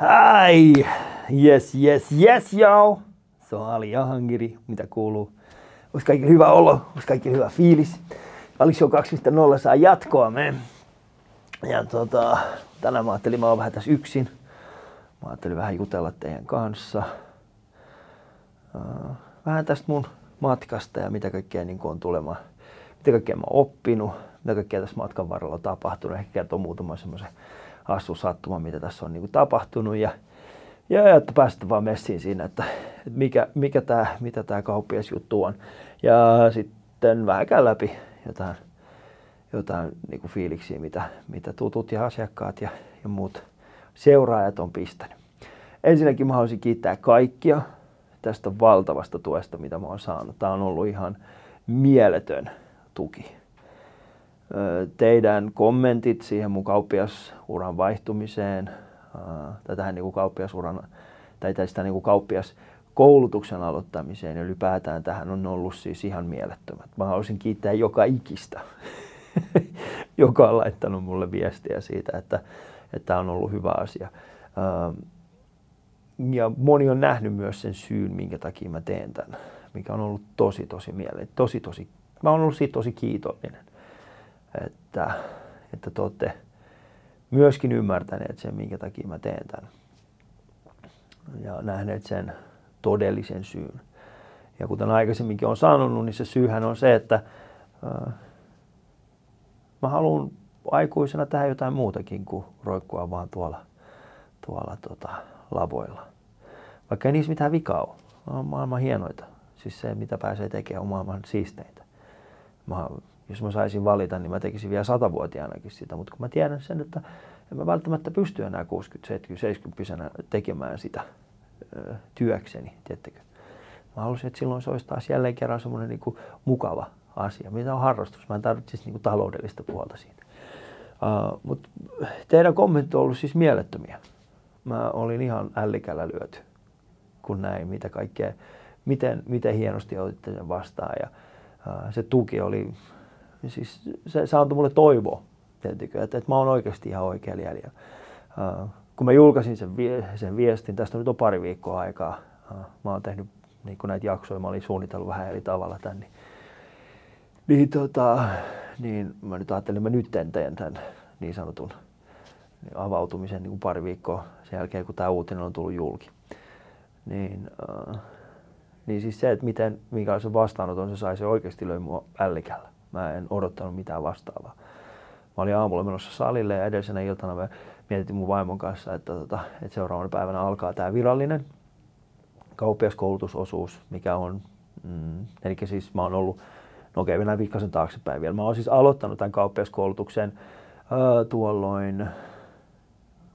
Ai, yes, yes, yes, joo. Se on Ali Jahangiri, mitä kuuluu. Olisi kaikille hyvä olo, olisi kaikille hyvä fiilis. Alisho 2.0 saa jatkoa me. Ja tota, tänään mä ajattelin, mä oon vähän tässä yksin. Mä ajattelin vähän jutella teidän kanssa. Vähän tästä mun matkasta ja mitä kaikkea niin on tulemaan. Mitä kaikkea mä oon oppinut, mitä kaikkea tässä matkan varrella on tapahtunut. Ehkä kertoo muutaman semmoisen hassu sattuma, mitä tässä on niin kuin tapahtunut. Ja, ja että päästä vaan messiin siinä, että, että mikä, mikä tää, mitä tämä kauppiasjuttu on. Ja sitten vähän läpi jotain, jotain niin kuin fiiliksiä, mitä, mitä tutut ja asiakkaat ja, ja muut seuraajat on pistänyt. Ensinnäkin mä haluaisin kiittää kaikkia tästä valtavasta tuesta, mitä mä oon saanut. Tämä on ollut ihan mieletön tuki teidän kommentit siihen mun kauppiasuran vaihtumiseen, tai tähän niin kuin kauppiasuran, tai tästä niin kuin kauppias koulutuksen aloittamiseen ja ylipäätään tähän on ollut siis ihan mielettömät. Mä haluaisin kiittää joka ikistä, joka on laittanut mulle viestiä siitä, että, tämä on ollut hyvä asia. Ja moni on nähnyt myös sen syyn, minkä takia mä teen tämän, mikä on ollut tosi, tosi mieleen. Tosi, tosi, mä oon ollut siitä tosi kiitollinen että, että te olette myöskin ymmärtäneet sen, minkä takia mä teen tämän. Ja nähneet sen todellisen syyn. Ja kuten aikaisemminkin on sanonut, niin se syyhän on se, että äh, mä haluan aikuisena tehdä jotain muutakin kuin roikkua vaan tuolla, tuolla tota, lavoilla. Vaikka ei niissä mitään vikaa ole. On maailman hienoita. Siis se, mitä pääsee tekemään, on maailman siisteintä. Mä jos mä saisin valita, niin mä tekisin vielä satavuotiaanakin sitä, mutta kun mä tiedän sen, että en mä välttämättä pysty enää 60, 70, 70 tekemään sitä ö, työkseni, tiettekö. Mä haluaisin, että silloin se olisi taas jälleen kerran semmoinen niin mukava asia, mitä on harrastus. Mä en tarvitsisi niin kuin taloudellista puolta siitä. Uh, mutta teidän kommentit on ollut siis mielettömiä. Mä olin ihan ällikällä lyöty, kun näin, mitä kaikkea, miten, miten hienosti otitte sen vastaan. Ja, uh, se tuki oli siis se, se antoi mulle toivoa, tietenkin, että, että mä oon oikeasti ihan oikealla jäljellä. Uh, kun mä julkaisin sen, sen viestin, tästä nyt on pari viikkoa aikaa, uh, mä oon tehnyt niin näitä jaksoja, mä olin suunnitellut vähän eri tavalla tän, niin, niin, tota, niin mä nyt ajattelin, että mä nyt teen tämän niin sanotun niin avautumisen niin kuin pari viikkoa sen jälkeen, kun tämä uutinen on tullut julki. Niin, uh, niin siis se, että miten, minkälaisen vastaanoton se sai, se oikeasti löi mua ällikällä. Mä en odottanut mitään vastaavaa. Mä olin aamulla menossa salille ja edellisenä iltana me mietittiin mun vaimon kanssa, että, tota, että seuraavana päivänä alkaa tämä virallinen kauppiaskoulutusosuus, mikä on, mm, eli siis mä oon ollut, no okei, mennään viikkasen taaksepäin vielä. Mä oon siis aloittanut tämän kauppiaskoulutuksen ää, tuolloin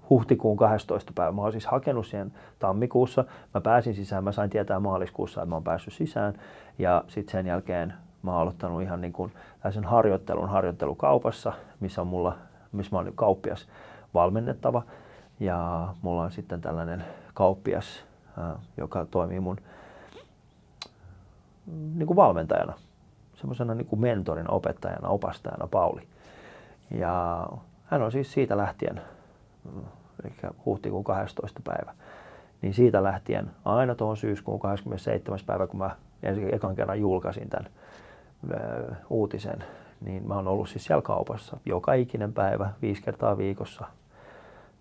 huhtikuun 12. päivä. Mä oon siis hakenut siihen tammikuussa. Mä pääsin sisään, mä sain tietää maaliskuussa, että mä oon päässyt sisään. Ja sitten sen jälkeen mä oon aloittanut ihan niin kuin sen harjoittelun harjoittelukaupassa, missä on mulla, missä mä oon kauppias valmennettava. Ja mulla on sitten tällainen kauppias, joka toimii mun niin kuin valmentajana, semmoisena niin kuin mentorina, opettajana, opastajana Pauli. Ja hän on siis siitä lähtien, eli huhtikuun 12. päivä, niin siitä lähtien aina tuohon syyskuun 27. päivä, kun mä ensin ekan kerran julkaisin tämän uutisen, niin mä oon ollut siis siellä kaupassa joka ikinen päivä, viisi kertaa viikossa,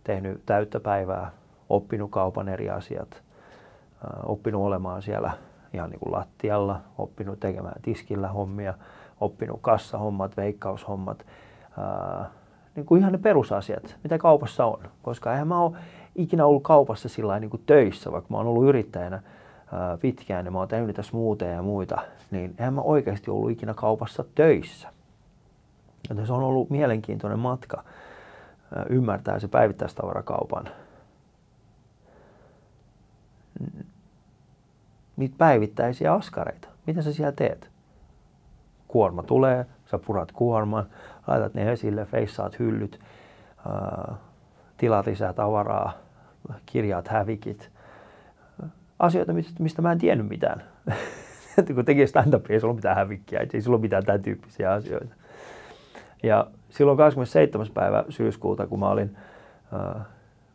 tehnyt täyttä päivää, oppinut kaupan eri asiat, oppinut olemaan siellä ihan niin kuin lattialla, oppinut tekemään tiskillä hommia, oppinut kassahommat, veikkaushommat, niin kuin ihan ne perusasiat, mitä kaupassa on. Koska eihän mä ole ikinä ollut kaupassa sillä niin kuin töissä, vaikka mä oon ollut yrittäjänä pitkään ja mä oon tehnyt niitä smoothia ja muita, niin eihän mä oikeasti ollut ikinä kaupassa töissä. Joten se on ollut mielenkiintoinen matka ymmärtää se päivittäistavarakaupan niitä päivittäisiä askareita. Mitä sä siellä teet? Kuorma tulee, sä purat kuorman, laitat ne esille, feissaat hyllyt, tilaat lisää tavaraa, kirjaat hävikit, asioita, mistä mä en tiennyt mitään. kun tekee stand-upia, ei sulla ole mitään hävikkiä, ei sulla ole mitään tämän tyyppisiä asioita. Ja silloin 27. päivä syyskuuta, kun mä olin, äh,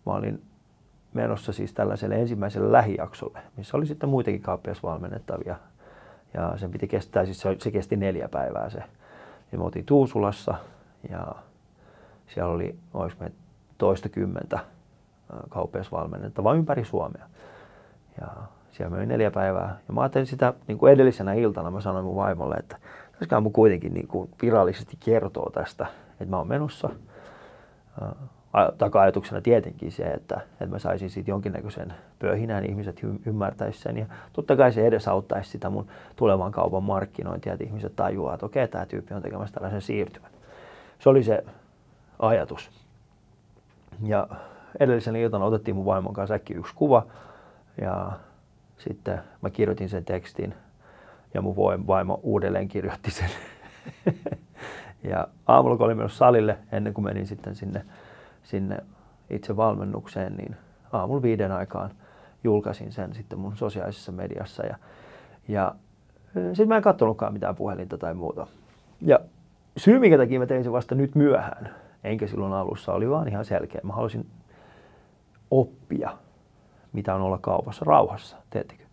mä olin menossa siis tällaiselle ensimmäiselle lähijaksolle, missä oli sitten muitakin kauppiasvalmennettavia. Ja sen piti kestää, siis se, se kesti neljä päivää se. Ja me oltiin Tuusulassa ja siellä oli, olis me toista kymmentä kauppiasvalmennettavaa ympäri Suomea. Ja siellä meni neljä päivää. Ja mä ajattelin sitä niin kuin edellisenä iltana, mä sanoin mun vaimolle, että pitäisikö mun kuitenkin niin kuin virallisesti kertoa tästä, että mä oon menossa. Taka-ajatuksena tietenkin se, että, että mä saisin siitä jonkinnäköisen pöhinään, ihmiset ymmärtäisivät sen. Ja totta kai se edesauttaisi sitä mun tulevan kaupan markkinointia, että ihmiset tajuaa, että okei, tämä tyyppi on tekemässä tällaisen siirtymän. Se oli se ajatus. Ja edellisen iltana otettiin mun vaimon kanssa yksi kuva ja sitten mä kirjoitin sen tekstin ja mun vaimo uudelleen kirjoitti sen. ja aamulla kun olin menossa salille ennen kuin menin sitten sinne, sinne itse valmennukseen, niin aamulla viiden aikaan julkaisin sen sitten mun sosiaalisessa mediassa. Ja, ja sitten mä en katsonutkaan mitään puhelinta tai muuta. Ja syy, minkä takia mä tein sen vasta nyt myöhään, enkä silloin alussa, oli vaan ihan selkeä. Mä halusin oppia, mitä on olla kaupassa rauhassa, teettekö?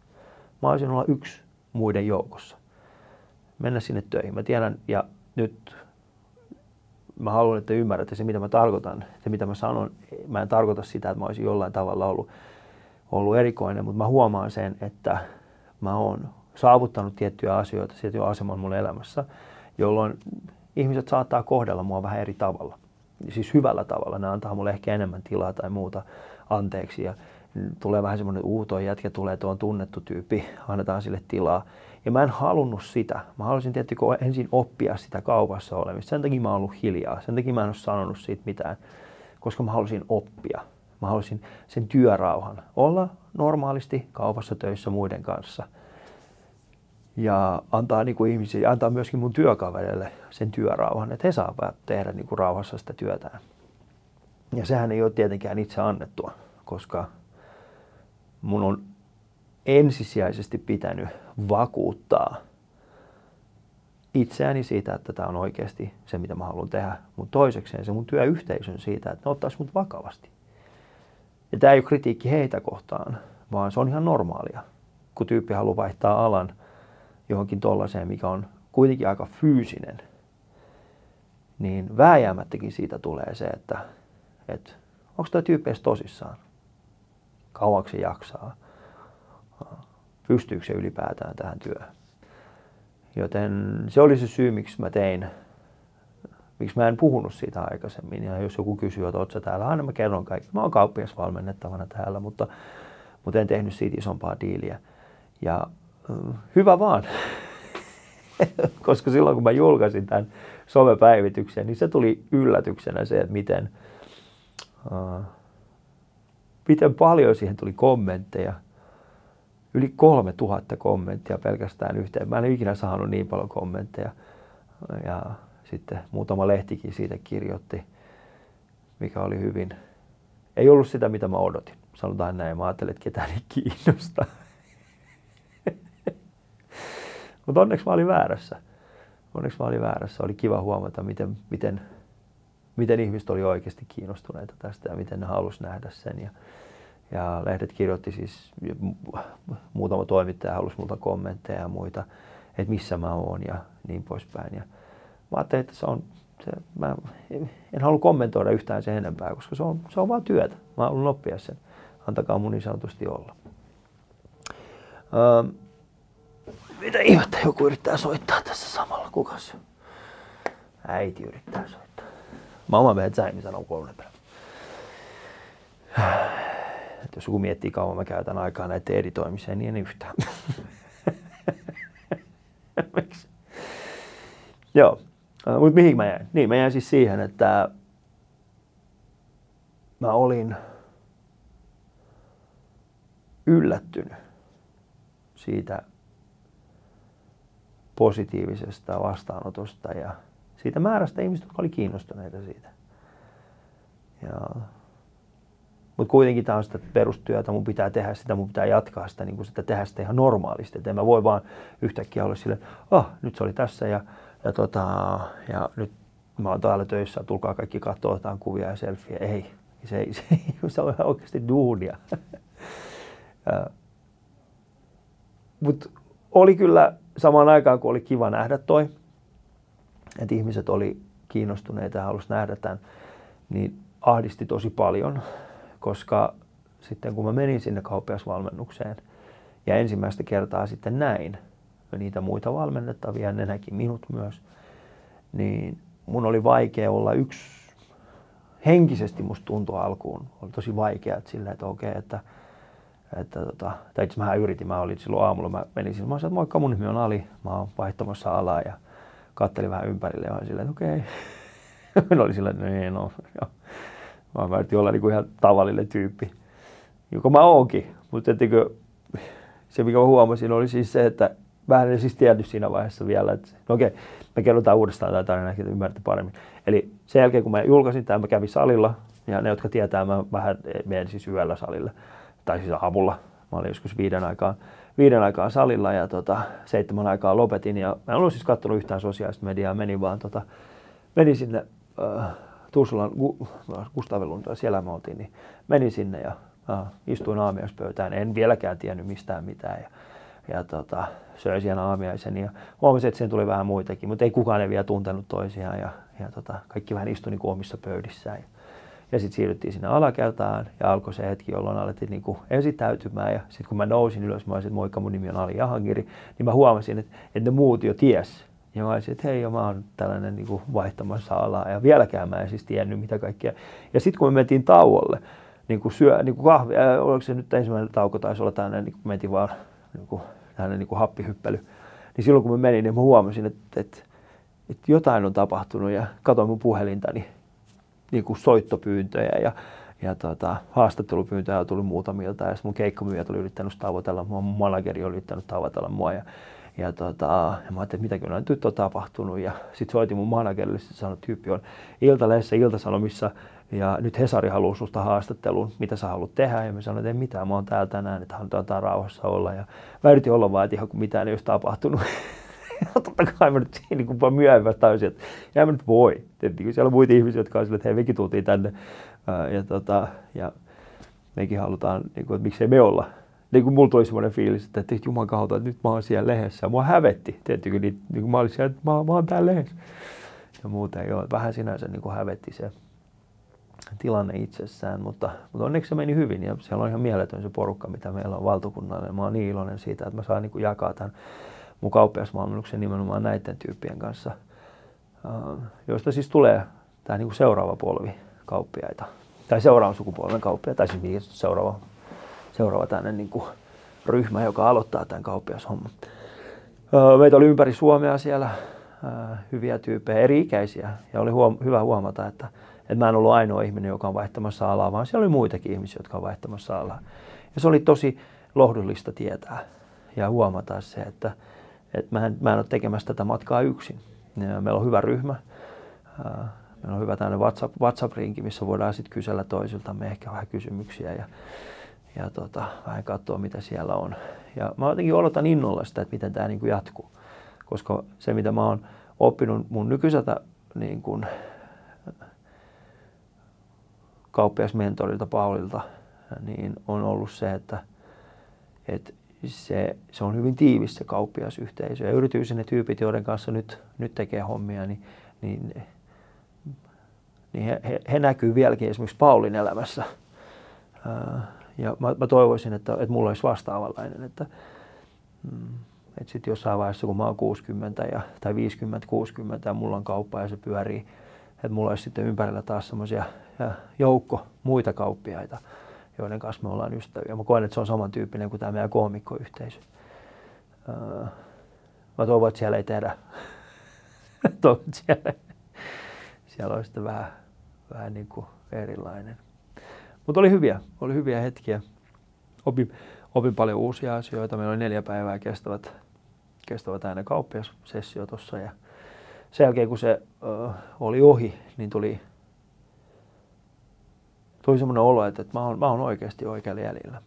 Mä haluaisin olla yksi muiden joukossa. Mennä sinne töihin. Mä tiedän, ja nyt mä haluan, että ymmärrätte se, mitä mä tarkoitan. Se, mitä mä sanon, mä en tarkoita sitä, että mä olisin jollain tavalla ollut, ollut erikoinen, mutta mä huomaan sen, että mä oon saavuttanut tiettyjä asioita, tiettyä aseman mun elämässä, jolloin ihmiset saattaa kohdella mua vähän eri tavalla. Siis hyvällä tavalla. Ne antaa mulle ehkä enemmän tilaa tai muuta anteeksi. Ja tulee vähän semmoinen uuto jätkä, tulee tuon tunnettu tyyppi, annetaan sille tilaa. Ja mä en halunnut sitä. Mä halusin tietysti ensin oppia sitä kaupassa olemista. Sen takia mä oon ollut hiljaa. Sen takia mä en ole sanonut siitä mitään, koska mä halusin oppia. Mä halusin sen työrauhan. Olla normaalisti kaupassa töissä muiden kanssa. Ja antaa niin kuin ihmisiä, ja antaa myöskin mun työkavereille sen työrauhan, että he saavat tehdä niin kuin rauhassa sitä työtään. Ja sehän ei ole tietenkään itse annettua, koska mun on ensisijaisesti pitänyt vakuuttaa itseäni siitä, että tämä on oikeasti se, mitä mä haluan tehdä. Mutta toisekseen se mun työyhteisön siitä, että ne ottaisi mut vakavasti. Ja tämä ei ole kritiikki heitä kohtaan, vaan se on ihan normaalia, kun tyyppi haluaa vaihtaa alan johonkin tollaiseen, mikä on kuitenkin aika fyysinen, niin vääjäämättäkin siitä tulee se, että, että onko tämä tyyppi tosissaan kauaksi jaksaa, pystyykö se ylipäätään tähän työhön. Joten se oli se syy, miksi mä tein, miksi mä en puhunut siitä aikaisemmin. Ja jos joku kysyy, että ootko täällä, aina mä kerron kaikki. Mä oon kauppias valmennettavana täällä, mutta, mutta en tehnyt siitä isompaa diiliä. Ja hyvä vaan, koska silloin kun mä julkaisin tämän somepäivityksen, niin se tuli yllätyksenä se, että miten, uh, miten paljon siihen tuli kommentteja. Yli kolme tuhatta kommenttia pelkästään yhteen. Mä en ikinä saanut niin paljon kommentteja. Ja sitten muutama lehtikin siitä kirjoitti, mikä oli hyvin. Ei ollut sitä, mitä mä odotin. Sanotaan näin, mä ajattelin, että ketään ei kiinnosta. Mutta onneksi mä olin väärässä. Onneksi mä olin väärässä. Oli kiva huomata, miten, miten miten ihmiset oli oikeasti kiinnostuneita tästä ja miten ne halusi nähdä sen. Ja, ja lehdet kirjoitti siis, muutama toimittaja halusi multa kommentteja ja muita, että missä mä oon ja niin poispäin. Ja mä ajattelin, että se on, se, mä en halua kommentoida yhtään sen enempää, koska se on, se on vaan työtä. Mä haluan oppia sen. Antakaa mun niin sanotusti olla. Öö, mitä ihmettä joku yrittää soittaa tässä samalla? Kukas? Äiti yrittää soittaa maailman vähän tsäin, niin sanon kolme päivää. Että jos joku miettii kauan mä käytän aikaa näiden editoimiseen, niin en yhtään. Miksi? Joo, äh, mutta mihin mä jäin? Niin, mä jäin siis siihen, että mä olin yllättynyt siitä positiivisesta vastaanotosta ja siitä määrästä ihmistä, jotka oli kiinnostuneita siitä. Ja, mutta kuitenkin tämä on sitä perustyötä, mun pitää tehdä sitä, mun pitää jatkaa sitä, niin sitä tehdä sitä ihan normaalisti. Että en mä voi vaan yhtäkkiä olla silleen, oh, nyt se oli tässä ja, ja, tota, ja nyt mä oon täällä töissä, tulkaa kaikki katsoa, otetaan kuvia ja selfieä. Ei, Se ei, se, se on oikeasti duunia. Mutta oli kyllä samaan aikaan, kun oli kiva nähdä toi, että ihmiset oli kiinnostuneita ja halusi nähdä tämän, niin ahdisti tosi paljon, koska sitten kun mä menin sinne kauppiasvalmennukseen ja ensimmäistä kertaa sitten näin niitä muita valmennettavia, ne näki minut myös, niin mun oli vaikea olla yksi, henkisesti musta tuntui alkuun, oli tosi vaikea, että sillä, että okei, että että tota, tai itse mä yritin, mä olin silloin aamulla, mä menin sinne, mä sanoin, että moikka, mun nimi on Ali, mä oon vaihtamassa alaa ja kattelin vähän ympärille ja silleen, että okei. Okay. oli silleen, että niin, no, joo. Mä yritin olla niinku ihan tavallinen tyyppi, joka mä oonkin, mutta ettekö, se mikä mä huomasin oli siis se, että vähän en siis tiennyt siinä vaiheessa vielä, että no okei, me kerrotaan uudestaan tätä tarinaa, että ymmärrätte paremmin. Eli sen jälkeen kun mä julkaisin tämän, mä kävin salilla, ja ne, jotka tietää, mä vähän menen siis yöllä salille tai siis aamulla. Mä olin joskus viiden aikaan, viiden aikaan salilla ja tota, seitsemän aikaa lopetin. Ja mä en ollut siis katsonut yhtään sosiaalista mediaa, menin vaan tota, menin sinne äh, Tuusulan Gu, Gustavelun, siellä me oltiin, niin menin sinne ja äh, istuin aamiaispöytään. En vieläkään tiennyt mistään mitään. Ja, ja tota, söin siellä aamiaisen ja huomasin, että siihen tuli vähän muitakin, mutta ei kukaan ei vielä tuntenut toisiaan ja, ja tota, kaikki vähän istui niin omissa pöydissään. Ja, ja sitten siirryttiin sinne alakertaan ja alkoi se hetki, jolloin alettiin niin kuin esitäytymään. Ja sitten kun mä nousin ylös, mä olisin, että moikka, mun nimi on Ali Jahangiri, niin mä huomasin, että, että ne muut jo ties. Ja mä olisin, että hei, jo, mä oon tällainen niin kuin vaihtamassa alaa. Ja vieläkään mä en siis tiennyt mitä kaikkea. Ja sitten kun me mentiin tauolle, niin kuin syö, niin kuin kahvi, äh, oliko se nyt ensimmäinen tauko, taisi olla tällainen, niin kuin mentiin vaan niin kuin, tällainen niin kuin happihyppely. Niin silloin kun mä menin, niin mä huomasin, että, että, että jotain on tapahtunut ja katsoin mun puhelinta, niin kuin soittopyyntöjä ja, ja tota, haastattelupyyntöjä tuli muutamilta ja mun keikkamyyjät oli yrittänyt tavoitella mua, mun manageri oli yrittänyt tavoitella mua ja, ja, tota, ja mä ajattelin, että mitä nyt on tapahtunut ja sitten soitin mun managerille, että sanoi, että tyyppi on Iltalehdessä, Iltasanomissa ja nyt Hesari haluaa susta haastatteluun, mitä sä haluat tehdä. Ja mä sanoin, että ei mitään, mä oon täällä tänään, että antaa rauhassa olla. Ja mä yritin olla vaan, että ihan mitään ei olisi tapahtunut. ja totta kai mä nyt niin kuin myöhemmin tajusin, että en mä nyt voi. Tietenkin siellä on muita ihmisiä, jotka on sille, että hei, mekin tultiin tänne ja, tota, ja mekin halutaan, niin kuin, että miksei me olla. Niin kuin mulla tuli semmoinen fiilis, että, että juman kautta, että nyt mä oon siellä lehdessä. Mua hävetti, tietenkin, niin, niin kuin mä olin siellä, että mä, mä oon täällä lehdessä. Ja muuten joo, vähän sinänsä niin kuin hävetti se tilanne itsessään, mutta, mutta onneksi se meni hyvin ja siellä on ihan mieletön se porukka, mitä meillä on valtakunnalla. Mä oon niin iloinen siitä, että mä saan niin kuin jakaa tämän mun kauppiasvalmennuksen nimenomaan näiden tyyppien kanssa, joista siis tulee tämä niin kuin seuraava polvi kauppiaita, tai seuraavan sukupolven kauppiaita, tai siis seuraava, seuraava tämmöinen niin kuin ryhmä, joka aloittaa tämän kauppiashomman. Meitä oli ympäri Suomea siellä hyviä tyyppejä, eri ikäisiä, ja oli huom- hyvä huomata, että, että mä en ollut ainoa ihminen, joka on vaihtamassa alaa, vaan siellä oli muitakin ihmisiä, jotka on vaihtamassa alaa. Ja se oli tosi lohdullista tietää ja huomata se, että, et mä, en, mä en ole tekemässä tätä matkaa yksin. Ja meillä on hyvä ryhmä. Meillä on hyvä tämmöinen WhatsApp, WhatsApp-rinki, missä voidaan sitten kysellä toisiltamme ehkä vähän kysymyksiä ja, ja tota, vähän katsoa, mitä siellä on. Ja mä jotenkin odotan innolla sitä, että miten tämä niin jatkuu. Koska se, mitä mä oon oppinut mun nykyiseltä niin kuin, kauppiasmentorilta Paulilta, niin on ollut se, että, että se, se on hyvin tiivis se kauppiasyhteisö. Ja yrityksen ne tyypit, joiden kanssa nyt, nyt tekee hommia, niin, niin, niin he, he, he näkyy vieläkin esimerkiksi Paulin elämässä. Ja mä, mä toivoisin, että, että mulla olisi vastaavanlainen, että, mm, että sitten jossain vaiheessa, kun mä oon 60 ja, tai 50-60 ja mulla on kauppa ja se pyörii, että mulla olisi sitten ympärillä taas semmoisia joukko muita kauppiaita, joiden kanssa me ollaan ystäviä. Mä koen, että se on samantyyppinen kuin tämä meidän koomikkoyhteisö. Öö, mä toivon, että siellä ei tehdä. toivon, että siellä, siellä olisi sitten vähän, vähän niin kuin erilainen. Mutta oli hyviä, oli hyviä hetkiä. Opin, opin paljon uusia asioita. Meillä oli neljä päivää kestävät, kestävät aina kauppiassessio tuossa. Ja sen jälkeen, kun se ö, oli ohi, niin tuli tuli semmoinen olo, että, että mä, oon, mä oon oikeasti oikealla jäljellä.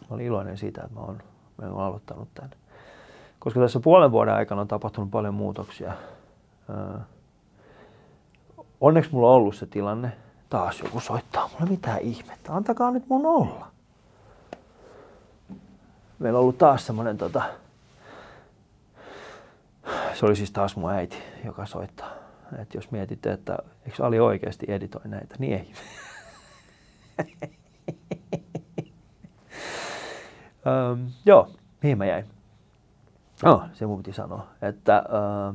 Mä olin iloinen siitä, että mä oon, mä oon aloittanut tämän. Koska tässä puolen vuoden aikana on tapahtunut paljon muutoksia. Onneksi mulla on ollut se tilanne, Taas joku soittaa mulle mitään ihmettä. Antakaa nyt mun olla. Meillä on ollut taas semmonen tota... Se oli siis taas mun äiti, joka soittaa. Et jos mietitte, että eikö Ali oikeasti editoi näitä, niin ei. Öm, joo, mihin mä jäin? Oh, se mun piti sanoa, että öö,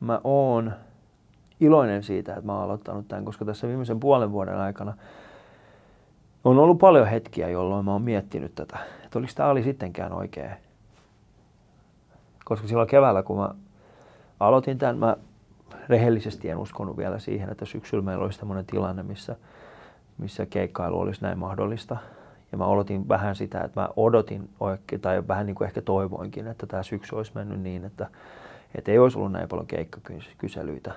mä oon iloinen siitä, että mä oon aloittanut tämän, koska tässä viimeisen puolen vuoden aikana on ollut paljon hetkiä, jolloin mä oon miettinyt tätä, että oliko tämä oli sittenkään oikein. Koska silloin keväällä, kun mä aloitin tämän, mä rehellisesti en uskonut vielä siihen, että syksyllä meillä olisi tämmöinen tilanne, missä, missä keikkailu olisi näin mahdollista. Ja mä odotin vähän sitä, että mä odotin oikein, tai vähän niin kuin ehkä toivoinkin, että tämä syksy olisi mennyt niin, että, että ei olisi ollut näin paljon keikkakyselyitä.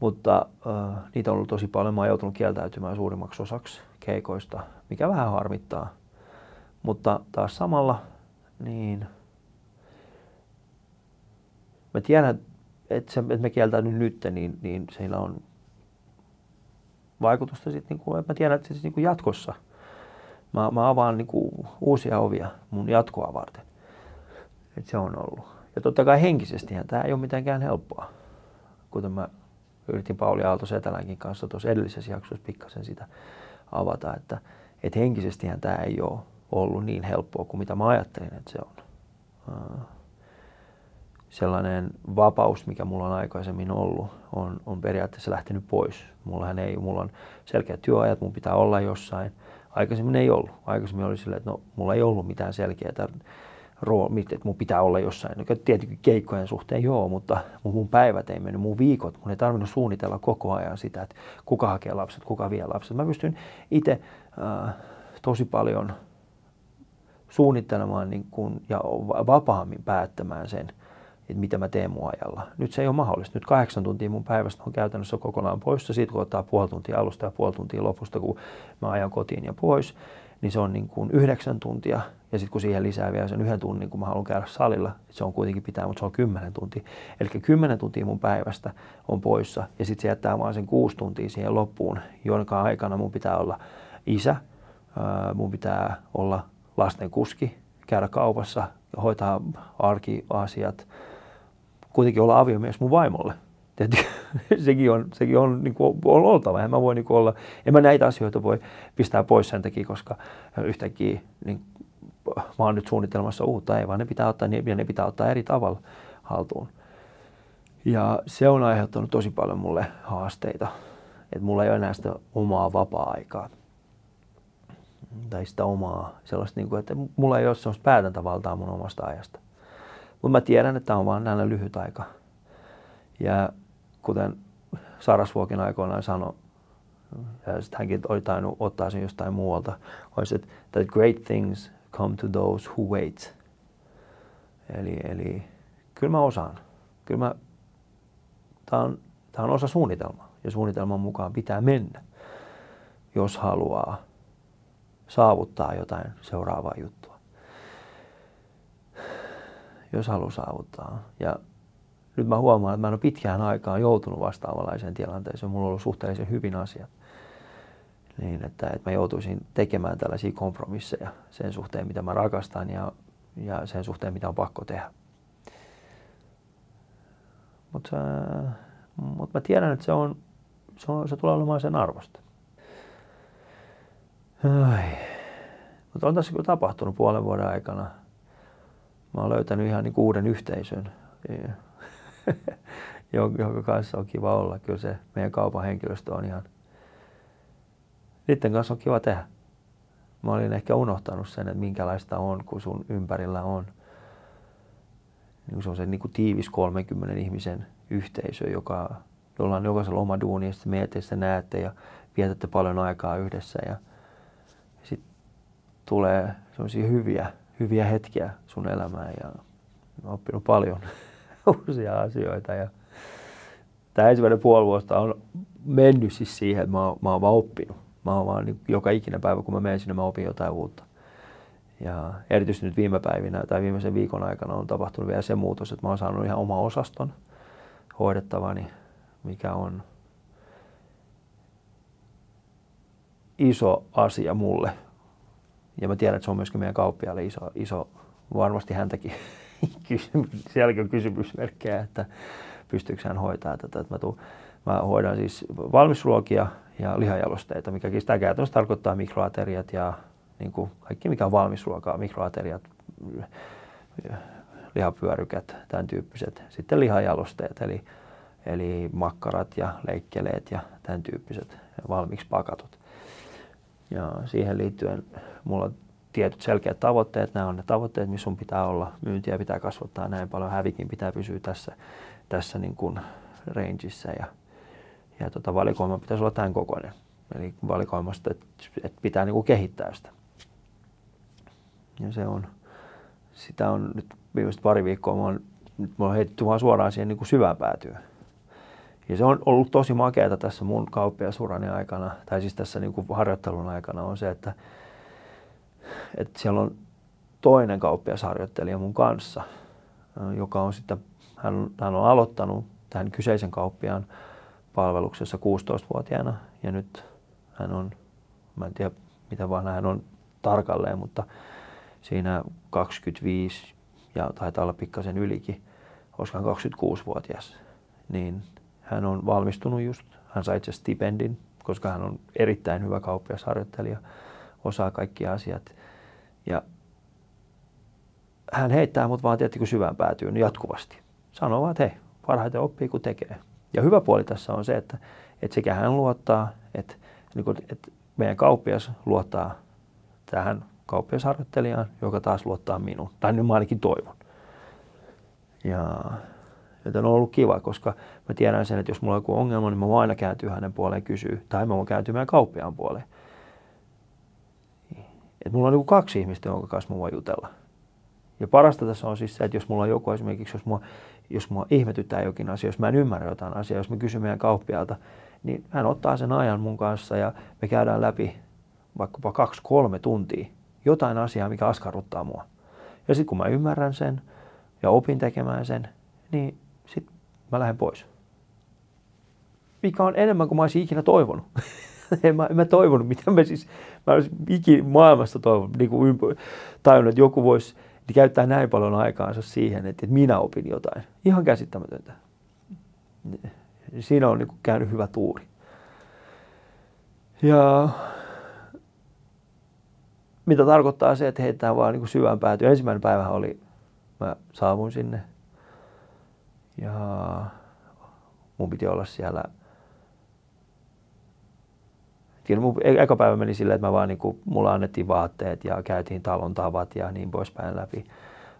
Mutta äh, niitä on ollut tosi paljon. Mä oon joutunut kieltäytymään suurimmaksi osaksi keikoista, mikä vähän harmittaa. Mutta taas samalla, niin mä tiedän, että, se, että me kieltäydyn nyt, niin, niin sillä on vaikutusta sitten, niin kuin, mä tiedän, että siis niin kuin jatkossa – mä, mä avaan niin kuin uusia ovia mun jatkoa varten. Et se on ollut. Ja totta kai henkisesti tämä ei ole mitenkään helppoa. Kuten mä yritin Pauli Aalto Setälänkin kanssa tuossa edellisessä jaksossa pikkasen sitä avata, että, että henkisesti tämä ei ole ollut niin helppoa kuin mitä mä ajattelin, että se on. Sellainen vapaus, mikä mulla on aikaisemmin ollut, on, on periaatteessa lähtenyt pois. Mullahan ei, mulla on selkeät työajat, mun pitää olla jossain – Aikaisemmin ei ollut. Aikaisemmin oli silleen, että no, mulla ei ollut mitään selkeää rooli, että mun pitää olla jossain. No, tietenkin keikkojen suhteen joo, mutta mun päivät ei mennyt, mun viikot, mun ei tarvinnut suunnitella koko ajan sitä, että kuka hakee lapset, kuka vie lapset. Mä pystyn itse äh, tosi paljon suunnittelemaan niin kun, ja vapaammin päättämään sen, että mitä mä teen mun ajalla. Nyt se ei ole mahdollista. Nyt kahdeksan tuntia mun päivästä on käytännössä kokonaan poissa. Siitä kun ottaa puoli tuntia alusta ja puoli tuntia lopusta, kun mä ajan kotiin ja pois, niin se on niin kuin yhdeksän tuntia. Ja sitten kun siihen lisää vielä sen yhden tunnin, kun mä haluan käydä salilla, se on kuitenkin pitää, mutta se on kymmenen tuntia. Eli kymmenen tuntia mun päivästä on poissa. Ja sitten se jättää vaan sen kuusi tuntia siihen loppuun, jonka aikana mun pitää olla isä, mun pitää olla lasten kuski, käydä kaupassa, hoitaa arkiasiat, kuitenkin olla aviomies mun vaimolle. sekin on, sekin on, niin kuin, on oltava. En mä, voi, niin kuin olla, en mä näitä asioita voi pistää pois sen takia, koska yhtäkkiä niin, mä oon nyt suunnitelmassa uutta, ei vaan ne pitää ottaa, ja ne pitää ottaa eri tavalla haltuun. Ja se on aiheuttanut tosi paljon mulle haasteita, että mulla ei ole enää sitä omaa vapaa-aikaa. Tai sitä omaa sellaista, niin kuin, että mulla ei ole sellaista päätäntävaltaa mun omasta ajasta. Mutta mä tiedän, että tämä on vaan näin lyhyt aika. Ja kuten Sarasvuokin aikoinaan sanoi, ja sitten hänkin oli tainnut ottaa sen jostain muualta, olisi, että great things come to those who wait. Eli, eli kyllä mä osaan. Kyllä mä, tämä on, tämä on osa suunnitelmaa ja suunnitelman mukaan pitää mennä, jos haluaa saavuttaa jotain seuraavaa juttua jos haluaa saavuttaa. Ja nyt mä huomaan, että mä en ole pitkään aikaan joutunut vastaavanlaiseen tilanteeseen. Mulla on ollut suhteellisen hyvin asiat. Niin, että, että mä joutuisin tekemään tällaisia kompromisseja sen suhteen, mitä mä rakastan ja, ja sen suhteen, mitä on pakko tehdä. Mutta mut mä tiedän, että se, on, se, on, se tulee olemaan sen arvosta. Mutta on tässä kyllä tapahtunut puolen vuoden aikana – mä oon löytänyt ihan niin uuden yhteisön, jonka kanssa on kiva olla. Kyllä se meidän kaupan henkilöstö on ihan, niiden kanssa on kiva tehdä. Mä olin ehkä unohtanut sen, että minkälaista on, kun sun ympärillä on niin se on se niin kuin tiivis 30 ihmisen yhteisö, joka, jolla on jokaisella oma duuni ja sitten ja näette ja vietätte paljon aikaa yhdessä ja sitten tulee sellaisia hyviä hyviä hetkiä sun elämään ja oppinut paljon uusia asioita. Ja tämä ensimmäinen puoli vuotta on mennyt siis siihen, että mä oon, mä oon vaan oppinut. Mä oon vaan niin, joka ikinen päivä, kun mä menen sinne, mä opin jotain uutta. Ja erityisesti nyt viime päivinä tai viimeisen viikon aikana on tapahtunut vielä se muutos, että mä oon saanut ihan oma osaston. hoidettavani, mikä on iso asia mulle. Ja mä tiedän, että se on myöskin meidän kauppiaalle iso, iso varmasti häntäkin sielläkin on kysymysmerkkejä, että pystyykö hän hoitaa tätä. Että mä, tuun, mä hoidan siis valmisruokia ja lihajalosteita, mikä sitä käytännössä tarkoittaa mikroateriat ja niin kuin kaikki mikä on valmisruokaa, mikroateriat, lihapyörykät, tämän tyyppiset. Sitten lihajalosteet, eli, eli makkarat ja leikkeleet ja tämän tyyppiset valmiiksi pakatut. Ja siihen liittyen mulla on tietyt selkeät tavoitteet. Nämä on ne tavoitteet, missä sun pitää olla. Myyntiä pitää kasvattaa näin paljon, hävikin pitää pysyä tässä, tässä niin kuin rangeissa ja, ja tota, valikoima pitäisi olla tämän kokoinen. Eli valikoimasta, että, että pitää niin kuin kehittää sitä. Ja se on, sitä on nyt viimeiset pari viikkoa, mä oon, nyt mä oon heitetty vaan suoraan siihen niin kuin syvään päätyyn. Ja se on ollut tosi makeata tässä mun kauppiasurani aikana, tai siis tässä niin kuin harjoittelun aikana on se, että, että siellä on toinen kauppiasharjoittelija mun kanssa, joka on sitten, hän, hän on aloittanut tähän kyseisen kauppiaan palveluksessa 16-vuotiaana ja nyt hän on, mä en tiedä mitä vaan hän on tarkalleen, mutta siinä 25 ja taitaa olla pikkasen ylikin, koska 26-vuotias, niin hän on valmistunut just, hän sai itse stipendin, koska hän on erittäin hyvä kauppiasharjoittelija, osaa kaikki asiat. Ja hän heittää mut vaan tietenkin syvään päätyyn jatkuvasti. Sanoo vaan, että hei, parhaiten oppii kun tekee. Ja hyvä puoli tässä on se, että, että sekä hän luottaa, että, niin kuin, että meidän kauppias luottaa tähän kauppiasharjoittelijaan, joka taas luottaa minuun. Tai nyt mä ainakin toivon. Ja Joten on ollut kiva, koska mä tiedän sen, että jos mulla on joku ongelma, niin mä voin aina kääntyä hänen puoleen kysyä. Tai mä voin kääntyä meidän kauppiaan puoleen. Et mulla on niin kaksi ihmistä, jonka kanssa mä voin jutella. Ja parasta tässä on siis se, että jos mulla on joku esimerkiksi, jos mua, jos mua ihmetyttää jokin asia, jos mä en ymmärrä jotain asiaa, jos mä kysyn meidän kauppialta, niin hän ottaa sen ajan mun kanssa ja me käydään läpi vaikkapa kaksi-kolme tuntia jotain asiaa, mikä askarruttaa mua. Ja sitten kun mä ymmärrän sen ja opin tekemään sen, niin mä lähden pois. Mikä on enemmän kuin mä olisin ikinä toivonut. en mä, en mä toivonut, mitä mä siis, mä olisin ikinä maailmasta toivonut, niin kuin ympä, tajunnut, että joku voisi niin käyttää näin paljon aikaansa siihen, että, että minä opin jotain. Ihan käsittämätöntä. Siinä on niin kuin käynyt hyvä tuuri. Ja mitä tarkoittaa se, että heitetään vaan niin syvään päätyyn. Ensimmäinen päivä oli, mä saavuin sinne ja mun piti olla siellä Kyllä mun eka päivä meni silleen, että mä vaan niin kuin, mulla annettiin vaatteet ja käytiin talon tavat ja niin poispäin läpi.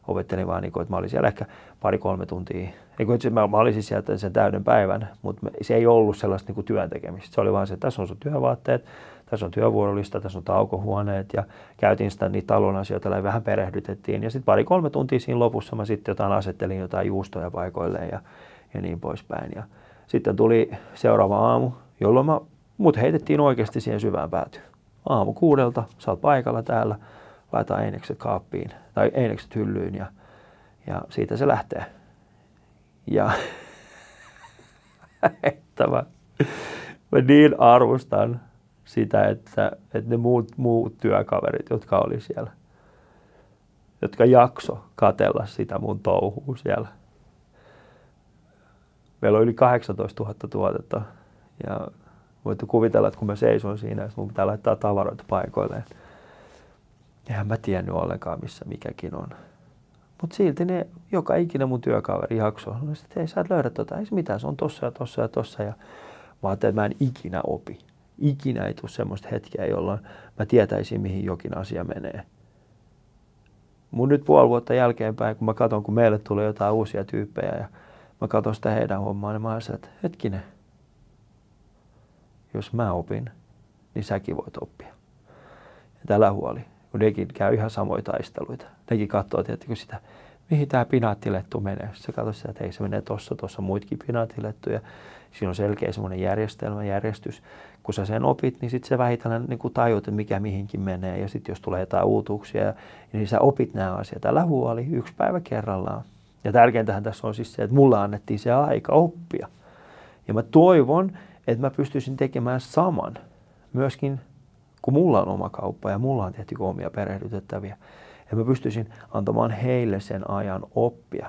Opettelin vaan, niin kuin, että mä olin siellä ehkä pari-kolme tuntia. Eikö, mä, mä olin siis sieltä sen täyden päivän, mutta se ei ollut sellaista niin kuin työn tekemistä. Se oli vaan se, että tässä on sun työvaatteet, tässä on työvuorolista, tässä on taukohuoneet ja käytiin sitä niitä talon asioita ja vähän perehdytettiin. Ja sitten pari-kolme tuntia siinä lopussa mä sitten jotain asettelin jotain juustoja paikoilleen ja, ja niin poispäin. Ja sitten tuli seuraava aamu, jolloin mä, mut heitettiin oikeasti siihen syvään päätyyn. Aamu kuudelta, sä oot paikalla täällä, laita einekset kaappiin tai einekset hyllyyn ja, ja siitä se lähtee. Ja että mä, mä niin arvostan sitä, että, että ne muut, muut työkaverit, jotka oli siellä, jotka jakso katella sitä mun touhua siellä. Meillä on yli 18 000 tuotetta ja voitte kuvitella, että kun mä seison siinä, että mun pitää laittaa tavaroita paikoilleen. Eihän mä tiennyt ollenkaan, missä mikäkin on. Mutta silti ne, joka ikinen mun työkaveri jakso, no että ei sä et löydä tota, ei se mitään, se on tossa ja tossa ja tossa. Ja mä ajattelin, että mä en ikinä opi ikinä ei tule semmoista hetkeä, jolloin mä tietäisin, mihin jokin asia menee. Mun nyt puoli vuotta jälkeenpäin, kun mä katson, kun meille tulee jotain uusia tyyppejä ja mä katson sitä heidän hommaa, niin mä ajattelen, että hetkinen, jos mä opin, niin säkin voit oppia. Ja tällä huoli, kun nekin käy ihan samoja taisteluita. Nekin katsoo tietenkin sitä, mihin tämä pinaattilettu menee. Se katsoo sitä, että ei se menee tuossa, tuossa muitakin pinaattilettuja. Siinä on selkeä semmoinen järjestelmä, järjestys kun sä sen opit, niin sitten se vähitellen niin kuin tajut, mikä mihinkin menee. Ja sitten jos tulee jotain uutuuksia, niin sä opit nämä asiat. Älä huoli, yksi päivä kerrallaan. Ja tärkeintähän tässä on siis se, että mulla annettiin se aika oppia. Ja mä toivon, että mä pystyisin tekemään saman myöskin, kun mulla on oma kauppa ja mulla on tehty omia perehdytettäviä. Ja mä pystyisin antamaan heille sen ajan oppia.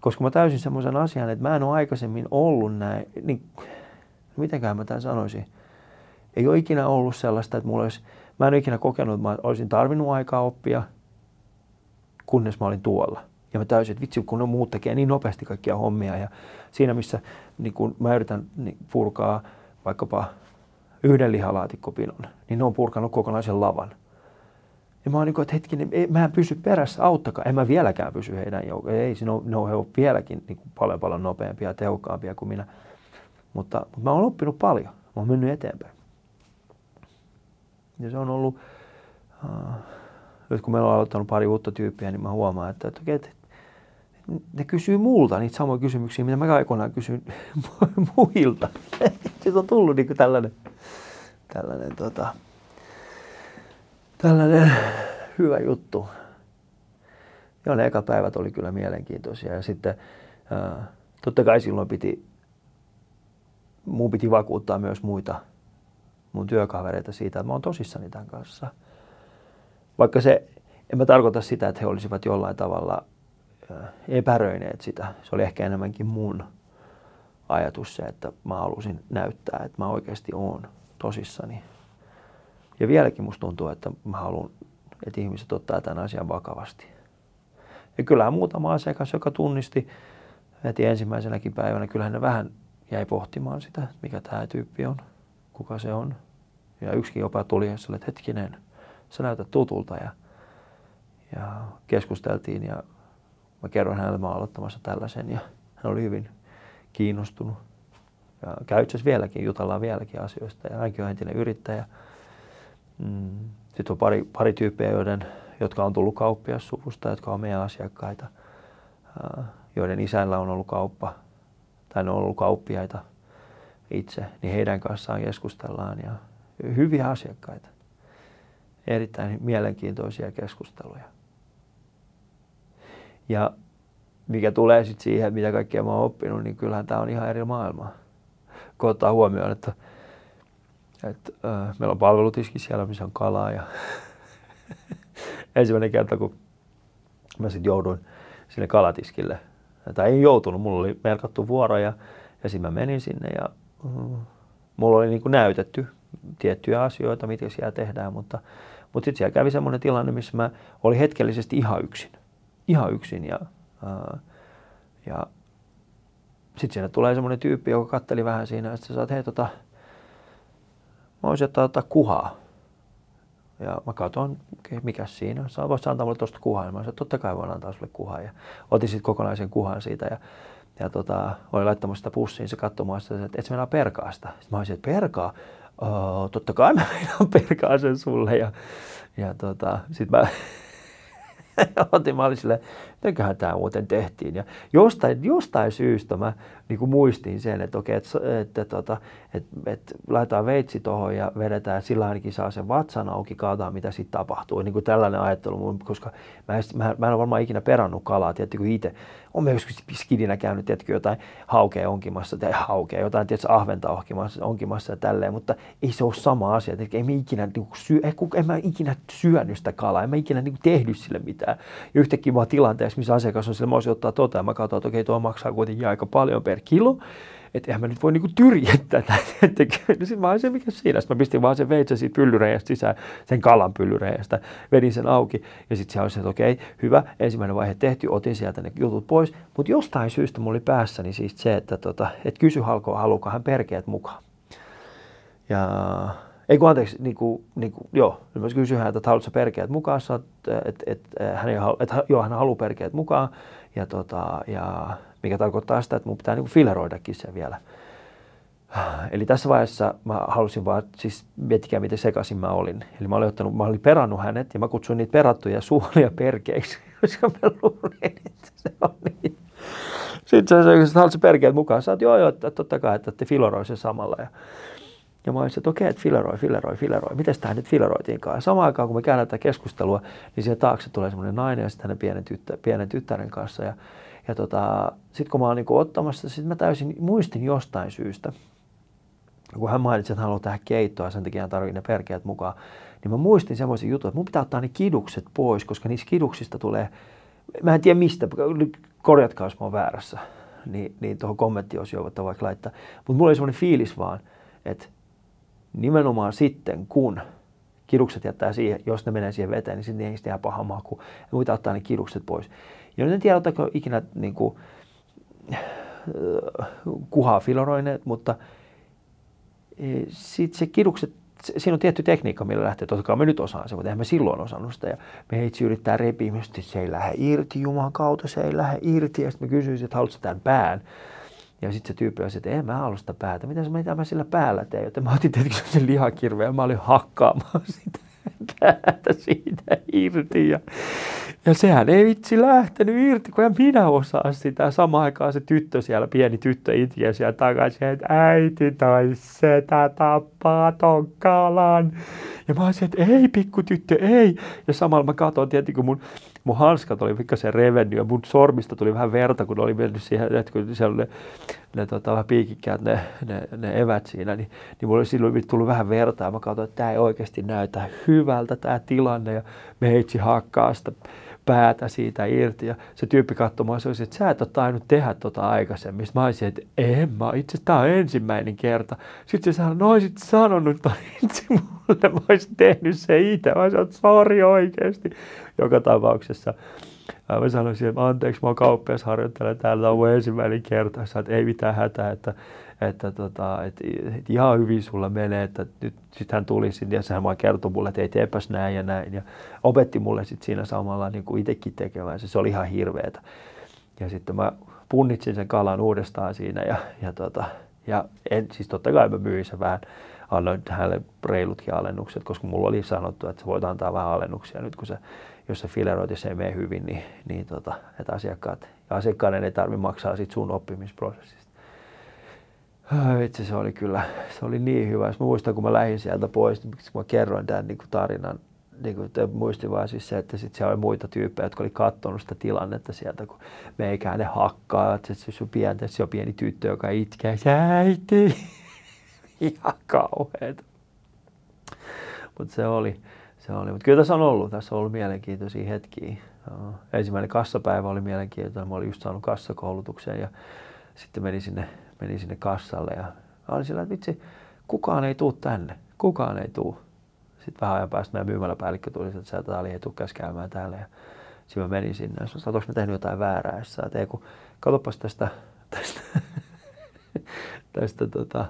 Koska mä täysin semmoisen asian, että mä en ole aikaisemmin ollut näin, niin mitenkään mä tämän sanoisin. Ei ole ikinä ollut sellaista, että mulla olisi, mä en ole ikinä kokenut, että mä olisin tarvinnut aikaa oppia, kunnes mä olin tuolla. Ja mä täysin, että vitsi, kun ne muut tekee niin nopeasti kaikkia hommia. Ja siinä, missä niin kun mä yritän niin purkaa vaikkapa yhden lihalaatikkopinon, niin ne on purkanut kokonaisen lavan. Ja mä oon niin kuin, että hetkinen, ei, mä en pysy perässä, auttakaa. En mä vieläkään pysy heidän joukkoon. Ei, ne on, ne on, he on vieläkin niin kuin paljon paljon nopeampia ja tehokkaampia kuin minä. Mutta, mutta mä oon oppinut paljon. Mä oon mennyt eteenpäin. Ja se on ollut, uh, nyt kun meillä on aloittanut pari uutta tyyppiä, niin mä huomaan, että, että, että, ne kysyy multa niitä samoja kysymyksiä, mitä mä aikoinaan kysyn muilta. Sitten on tullut niin tällainen, tällainen, tota, tällainen hyvä juttu. Joo, ne eka päivät oli kyllä mielenkiintoisia. Ja sitten totta kai silloin piti, mun piti vakuuttaa myös muita mun työkavereita siitä, että mä oon tosissani tämän kanssa. Vaikka se, en mä tarkoita sitä, että he olisivat jollain tavalla epäröineet sitä. Se oli ehkä enemmänkin mun ajatus se, että mä halusin näyttää, että mä oikeasti oon tosissani. Ja vieläkin musta tuntuu, että mä haluan, että ihmiset ottaa tämän asian vakavasti. Ja kyllähän muutama asiakas, joka tunnisti heti ensimmäisenäkin päivänä, kyllähän ne vähän jäi pohtimaan sitä, mikä tämä tyyppi on, kuka se on. Ja yksikin jopa tuli ja että hetkinen, sä näytät tutulta ja, ja keskusteltiin ja mä kerroin hänelle, että mä aloittamassa tällaisen ja hän oli hyvin kiinnostunut. Ja käy vieläkin, jutellaan vieläkin asioista ja hänkin on entinen yrittäjä. Mm. Sitten on pari, pari tyyppiä, joiden, jotka on tullut kauppiassuvusta, jotka on meidän asiakkaita, joiden isällä on ollut kauppa tai ne on ollut kauppiaita itse, niin heidän kanssaan keskustellaan ja hyviä asiakkaita. Erittäin mielenkiintoisia keskusteluja. Ja mikä tulee sitten siihen, mitä kaikkea mä oon oppinut, niin kyllähän tämä on ihan eri maailma. Kun ottaa huomioon, että, että äh, meillä on palvelutiski siellä, missä on kalaa ja ensimmäinen kerta, kun mä sitten jouduin sinne kalatiskille, tai ei joutunut, mulla oli merkattu vuoro ja, ja sitten mä menin sinne ja uh, mulla oli niin kuin näytetty tiettyjä asioita, mitä siellä tehdään, mutta, mutta sitten siellä kävi semmoinen tilanne, missä mä olin hetkellisesti ihan yksin. Ihan yksin ja, ää, ja sitten siinä tulee semmoinen tyyppi, joka katteli vähän siinä, sitten sä saat, hei tota, mä voisin ottaa, ottaa kuhaa. Ja mä katson, mikä siinä. Sä voisit antaa mulle tuosta kuhaa. Mä sanoin, totta kai voin antaa sulle kuhaa. Ja otin sitten kokonaisen kuhan siitä. Ja, ja tota, olin laittamassa sitä pussiin, se katsomaan sitä, että et se mennä perkaa sitä. Sitten mä olisin, että perkaa? Oh, totta kai mä meinaan perkaa sen sulle. Ja, ja tota, sitten mä otin, mä olin silleen, mitenköhän tämä muuten tehtiin. Ja jostain, jostain syystä mä niin kuin muistin sen, että okei, että, että, tota, että, että, että laitetaan veitsi tuohon ja vedetään, sillä ainakin saa sen vatsan auki, kaataan mitä sitten tapahtuu. Niin kuin tällainen ajattelu, koska mä, mä, mä en ole varmaan ikinä perannut kalaa, kun itse on myös skidinä käynyt, tiedätkö, jotain haukea onkimassa, tai haukea, jotain, tiedätkö, ahventa onkimassa, onkimassa ja tälleen, mutta ei se ole sama asia. Että ei mä ikinä, niin kuin, syö, en mä ikinä syönyt sitä kalaa, en mä ikinä niin kuin, tehnyt sille mitään. Ja yhtäkkiä vaan tilanteessa, missä asiakas on sille, mä olisin ottaa tota, ja mä katsoin, että okei, tuo maksaa kuitenkin aika paljon per kilo, että eihän mä nyt voi niinku tyriä tätä. no sitten mä se mikä siinä. Sitten mä pistin vaan sen veitsen siitä pyllyreijästä sisään, sen kalan pyllyreijästä, vedin sen auki ja sitten se oli se, että okei, hyvä, ensimmäinen vaihe tehty, otin sieltä ne jutut pois. Mutta jostain syystä mulla oli päässäni siis se, että tota, et kysy halkoa, haluuko hän perkeet mukaan. Ja ei kun anteeksi, niin kuin, niin kuin, joo, mä kysyin häneltä, että haluatko perkeet mukaan, että et, et, hän, ei, et, joo, hän haluaa perkeet mukaan, ja, tota, ja mikä tarkoittaa sitä, että mun pitää niin kuin fileroidakin se vielä. Eli tässä vaiheessa mä halusin vaan, siis miettikää miten sekaisin mä olin. Eli mä olin, ottanut, mä olin perannut hänet ja mä kutsuin niitä perattuja suolia perkeiksi, koska mä luulin, että se on niin. Sitten se sanoi, että haluatko perkeet mukaan? Sä oot, joo joo, että totta kai, että te filoroi sen samalla. Ja, Ja mä olisin, että okei, että fileroi, fileroi, fileroi. Miten tämä nyt fileroitiinkaan? Ja samaan aikaan, kun me käydään tätä keskustelua, niin siihen taakse tulee semmoinen nainen ja sitten hänen pienen, tyttö, pienen tyttären kanssa. Ja, ja tota, sitten kun mä oon niin ottamassa, sitten mä täysin muistin jostain syystä, kun hän mainitsi, että hän haluaa tehdä keittoa, sen takia hän tarvitsee ne perkeet mukaan, niin mä muistin semmoisen jutun, että mun pitää ottaa ne kidukset pois, koska niistä kiduksista tulee, mä en tiedä mistä, korjatkaa jos mä oon väärässä, niin, niin tuohon kommenttiosioon voitte vaikka laittaa. Mutta mulla oli semmoinen fiilis vaan, että nimenomaan sitten, kun kidukset jättää siihen, jos ne menee siihen veteen, niin sitten niistä jää paha maku. Ja muita ottaa ne kidukset pois. Ja en tiedä, ottaako ikinä niin kuin, kuhaa filoroineet, mutta e, sitten se kidukset, siinä on tietty tekniikka, millä lähtee. Totta kai me nyt osaan se, mutta eihän me silloin osannut sitä. Ja me heitsi yrittää repiä, että se ei lähde irti, Jumalan kautta se ei lähde irti. Ja sitten me kysyisin, että haluatko tämän pään. Ja sitten se tyyppi olisi, että en mä halua sitä päätä. Mitä, mitä mä sillä päällä teen? Joten mä otin tietenkin sen lihakirveen ja mä olin hakkaamaan sitä päätä siitä irti. Ja, ja sehän ei vitsi lähtenyt irti, kun en minä osaa sitä. Samaan aikaan se tyttö siellä, pieni tyttö itkiä siellä takaisin, että äiti tai setä tappaa ton kalan. Ja mä olisin, että ei pikku tyttö, ei. Ja samalla mä katsoin tietenkin, kun mun mun hanskat oli pikkasen revennyt ja mun sormista tuli vähän verta, kun oli mennyt siihen, että kun siellä ne, ne tota, vähän piikikkäät ne, ne, ne, evät siinä, niin, niin mulla oli silloin tullut vähän verta ja mä katsoin, että tämä ei oikeasti näytä hyvältä tämä tilanne ja meitsi hakkaa sitä päätä siitä irti. Ja se tyyppi katsoi mua, se että sä et ole tainnut tehdä tota aikaisemmin. Mä olisin, että en mä, itse tämä on ensimmäinen kerta. Sitten se sanoi, no olisit sanonut että itse mulle, mä olisin tehnyt se itse. Mä että sori oikeasti. Joka tapauksessa mä sanoisin, että anteeksi, mä oon kauppias harjoittelen täällä, on mun ensimmäinen kerta. Sä, että ei mitään hätää, että, että, tota, että, että ihan hyvin sulla menee, että nyt sitten hän tuli sinne ja sehän vaan kertoi mulle, että ei teepäs näin ja näin. Ja opetti mulle sitten siinä samalla niin kuin itsekin tekemään. Se, se oli ihan hirveetä. Ja sitten mä punnitsin sen kalan uudestaan siinä ja, ja, tota, ja en, siis totta kai mä myin sen vähän, annoin hänelle reilutkin alennukset, koska mulla oli sanottu, että sä voit antaa vähän alennuksia nyt, kun se, jos se fileroit ja se ei mene hyvin, niin, niin tota, että asiakkaat, ja asiakkaiden ei tarvitse maksaa sit sun oppimisprosessista. Itse se oli kyllä, se oli niin hyvä. Mä muistan, kun mä lähdin sieltä pois, niin mä kerroin tämän niin tarinan, niin kuin muistin vaan siis se, että sit siellä oli muita tyyppejä, jotka oli katsonut sitä tilannetta sieltä, kun meikään ne hakkaa, että se on pieni, se on pieni tyttö, joka itkee, äiti, ihan kauheeta. Mutta se oli, se oli. Mutta kyllä tässä on ollut, tässä on ollut mielenkiintoisia hetkiä. Ensimmäinen kassapäivä oli mielenkiintoinen, mä olin just saanut kassakoulutuksen ja sitten menin sinne menin sinne kassalle ja olin sillä, että vitsi, kukaan ei tuu tänne, kukaan ei tuu. Sitten vähän ajan päästä meidän myymäläpäällikkö tuli, että sä täällä ei tuu käymään täällä. Ja sitten mä menin sinne ja sanoin, että mä tehnyt jotain väärää. Ja sä, että kun, katsopas tästä, tästä, tästä, tota,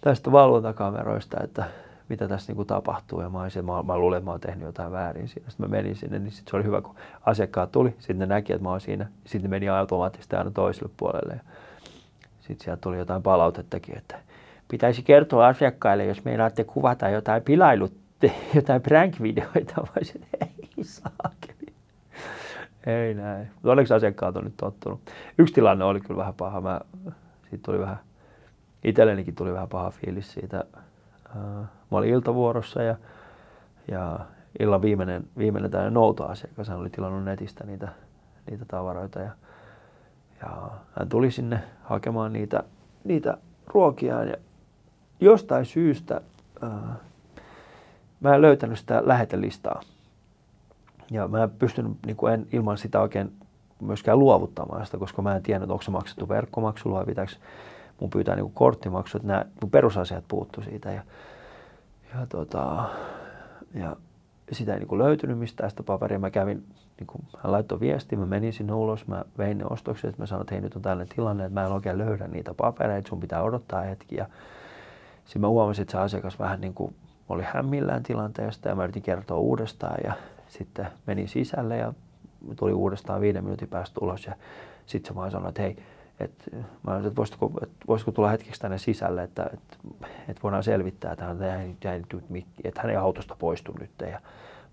tästä valvontakameroista, että mitä tässä niin tapahtuu. Ja mä, olisin, mä, mä luulen, että mä oon tehnyt jotain väärin siinä. Sitten mä menin sinne, niin sit se oli hyvä, kun asiakkaat tuli. Sitten ne näki, että mä oon siinä. Sitten meni automaattisesti aina toiselle puolelle. Sitten sieltä tuli jotain palautettakin, että pitäisi kertoa asiakkaille, jos meinaatte kuvata jotain pilailut, jotain prank-videoita. Mä olisin, ei saakeli. Ei näin. Mutta onneksi asiakkaat on nyt tottunut. Yksi tilanne oli kyllä vähän paha. Mä, siitä tuli vähän, itsellenikin tuli vähän paha fiilis siitä. Mä olin iltavuorossa ja, ja illan viimeinen, viimeinen tämmöinen noutoasiakas. Hän oli tilannut netistä niitä, niitä tavaroita ja ja hän tuli sinne hakemaan niitä, niitä ruokiaan ja jostain syystä ää, mä en löytänyt sitä lähetelistaa. Ja mä en pystynyt niin kuin en ilman sitä oikein myöskään luovuttamaan sitä, koska mä en tiennyt, onko se maksettu verkkomaksulla vai pitääkö mun pyytää niin korttimaksu, että nämä mun perusasiat puuttu siitä. Ja, ja, tota, ja sitä ei niin kuin löytynyt mistään sitä paperia. Mä kävin, niin kuin, hän laittoi viesti, mä menin sinne ulos, mä vein ne ostokset, mä sanoin, että hei nyt on tällainen tilanne, että mä en oikein löydä niitä papereita, sun pitää odottaa hetki. Ja sitten mä huomasin, että se asiakas vähän niin kuin oli hämmillään tilanteesta ja mä yritin kertoa uudestaan ja sitten menin sisälle ja tuli uudestaan viiden minuutin päästä ulos ja sitten se vaan sanoi, että hei, et, mä sanoin, että voisitko, että voisiko tulla hetkeksi tänne sisälle, että, että, että voidaan selvittää, että hän, jäi, jäi, että hän ei autosta poistu nyt. Ja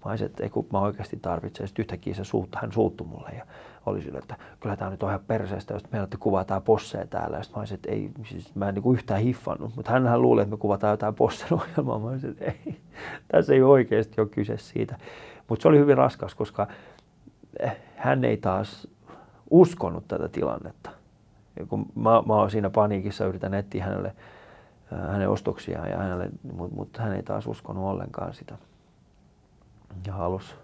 Mä olisin, että ei kun mä oikeasti tarvitsen. Sitten yhtäkkiä se suutta, hän suuttu mulle ja oli sille, että kyllä tämä nyt on ihan perseestä, jos meillä kuvataan posseja täällä. Ja sitten mä olisin, että ei, siis mä en niin yhtään hiffannut, mutta hän luulee, että me kuvataan jotain possen ohjelmaa. Mä olisin, että ei, tässä ei oikeasti ole kyse siitä. Mutta se oli hyvin raskas, koska eh, hän ei taas uskonut tätä tilannetta. Kun mä, mä oon siinä paniikissa, yritän etsiä hänelle hänen ostoksiaan, ja hänelle, mutta mut hän ei taas uskonut ollenkaan sitä. Ja halus,